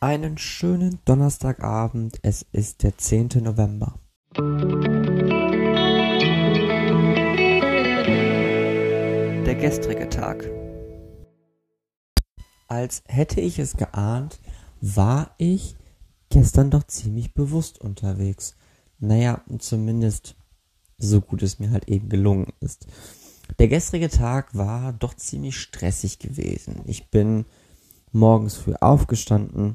Einen schönen Donnerstagabend. Es ist der 10. November. Der gestrige Tag. Als hätte ich es geahnt, war ich gestern doch ziemlich bewusst unterwegs. Naja, zumindest so gut es mir halt eben gelungen ist. Der gestrige Tag war doch ziemlich stressig gewesen. Ich bin morgens früh aufgestanden,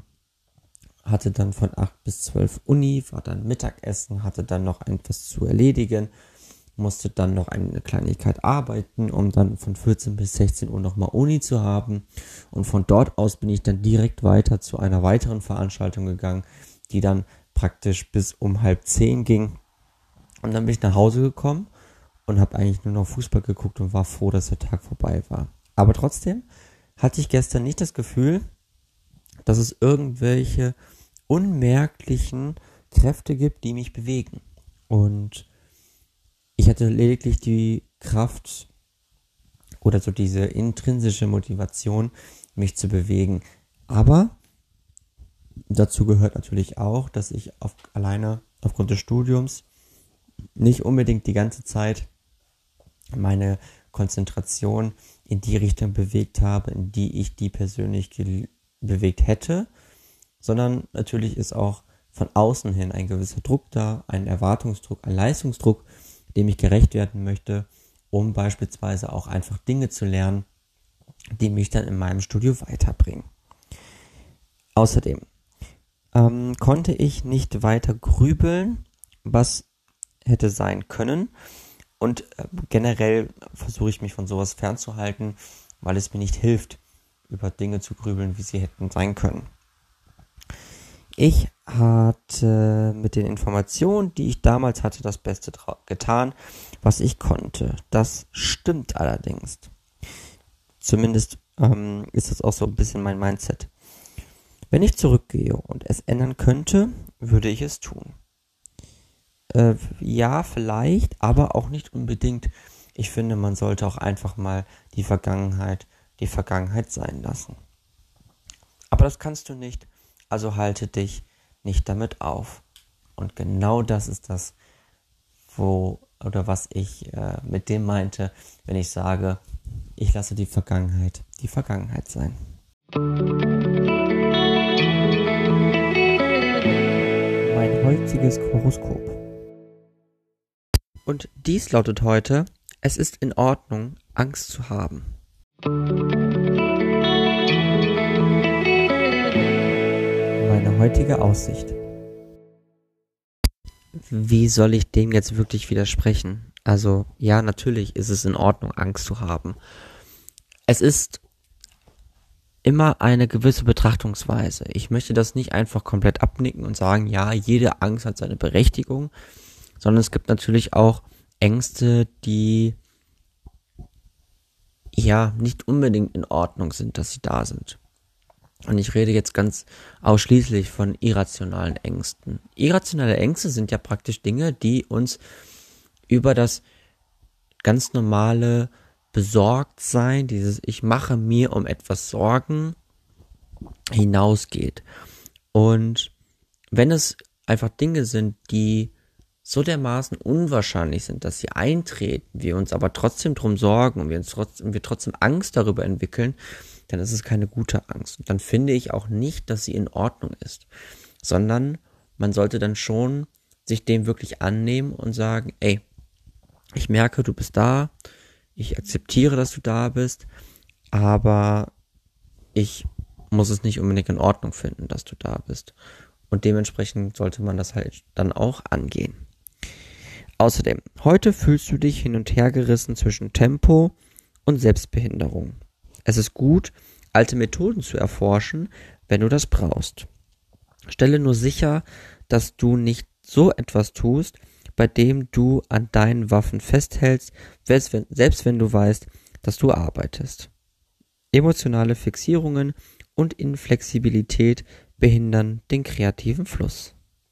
hatte dann von 8 bis 12 Uni, war dann Mittagessen, hatte dann noch etwas zu erledigen, musste dann noch eine Kleinigkeit arbeiten, um dann von 14 bis 16 Uhr nochmal Uni zu haben. Und von dort aus bin ich dann direkt weiter zu einer weiteren Veranstaltung gegangen, die dann praktisch bis um halb zehn ging. Und dann bin ich nach Hause gekommen und habe eigentlich nur noch Fußball geguckt und war froh, dass der Tag vorbei war. Aber trotzdem hatte ich gestern nicht das Gefühl, dass es irgendwelche unmerklichen Kräfte gibt, die mich bewegen. Und ich hatte lediglich die Kraft oder so diese intrinsische Motivation, mich zu bewegen. Aber dazu gehört natürlich auch, dass ich auf, alleine aufgrund des Studiums nicht unbedingt die ganze Zeit meine Konzentration in die Richtung bewegt habe, in die ich die persönlich bewegt hätte, sondern natürlich ist auch von außen hin ein gewisser Druck da, ein Erwartungsdruck, ein Leistungsdruck, dem ich gerecht werden möchte, um beispielsweise auch einfach Dinge zu lernen, die mich dann in meinem Studio weiterbringen. Außerdem ähm, konnte ich nicht weiter grübeln, was hätte sein können, und äh, generell versuche ich mich von sowas fernzuhalten, weil es mir nicht hilft, über Dinge zu grübeln, wie sie hätten sein können. Ich hatte mit den Informationen, die ich damals hatte, das Beste getan, was ich konnte. Das stimmt allerdings. Zumindest ähm, ist das auch so ein bisschen mein Mindset. Wenn ich zurückgehe und es ändern könnte, würde ich es tun. Äh, ja, vielleicht, aber auch nicht unbedingt. Ich finde, man sollte auch einfach mal die Vergangenheit die Vergangenheit sein lassen. Aber das kannst du nicht, also halte dich nicht damit auf. Und genau das ist das, wo oder was ich äh, mit dem meinte, wenn ich sage, ich lasse die Vergangenheit die Vergangenheit sein. Mein heutiges Horoskop. Und dies lautet heute, es ist in Ordnung, Angst zu haben. Meine heutige Aussicht. Wie soll ich dem jetzt wirklich widersprechen? Also, ja, natürlich ist es in Ordnung, Angst zu haben. Es ist immer eine gewisse Betrachtungsweise. Ich möchte das nicht einfach komplett abnicken und sagen, ja, jede Angst hat seine Berechtigung sondern es gibt natürlich auch Ängste, die ja nicht unbedingt in Ordnung sind, dass sie da sind. Und ich rede jetzt ganz ausschließlich von irrationalen Ängsten. Irrationale Ängste sind ja praktisch Dinge, die uns über das ganz normale Besorgtsein, dieses Ich mache mir um etwas Sorgen hinausgeht. Und wenn es einfach Dinge sind, die so dermaßen unwahrscheinlich sind, dass sie eintreten, wir uns aber trotzdem drum sorgen und wir uns trotzdem, wir trotzdem Angst darüber entwickeln, dann ist es keine gute Angst. Und dann finde ich auch nicht, dass sie in Ordnung ist, sondern man sollte dann schon sich dem wirklich annehmen und sagen, ey, ich merke, du bist da, ich akzeptiere, dass du da bist, aber ich muss es nicht unbedingt in Ordnung finden, dass du da bist. Und dementsprechend sollte man das halt dann auch angehen. Außerdem, heute fühlst du dich hin und her gerissen zwischen Tempo und Selbstbehinderung. Es ist gut, alte Methoden zu erforschen, wenn du das brauchst. Stelle nur sicher, dass du nicht so etwas tust, bei dem du an deinen Waffen festhältst, selbst wenn, selbst wenn du weißt, dass du arbeitest. Emotionale Fixierungen und Inflexibilität behindern den kreativen Fluss.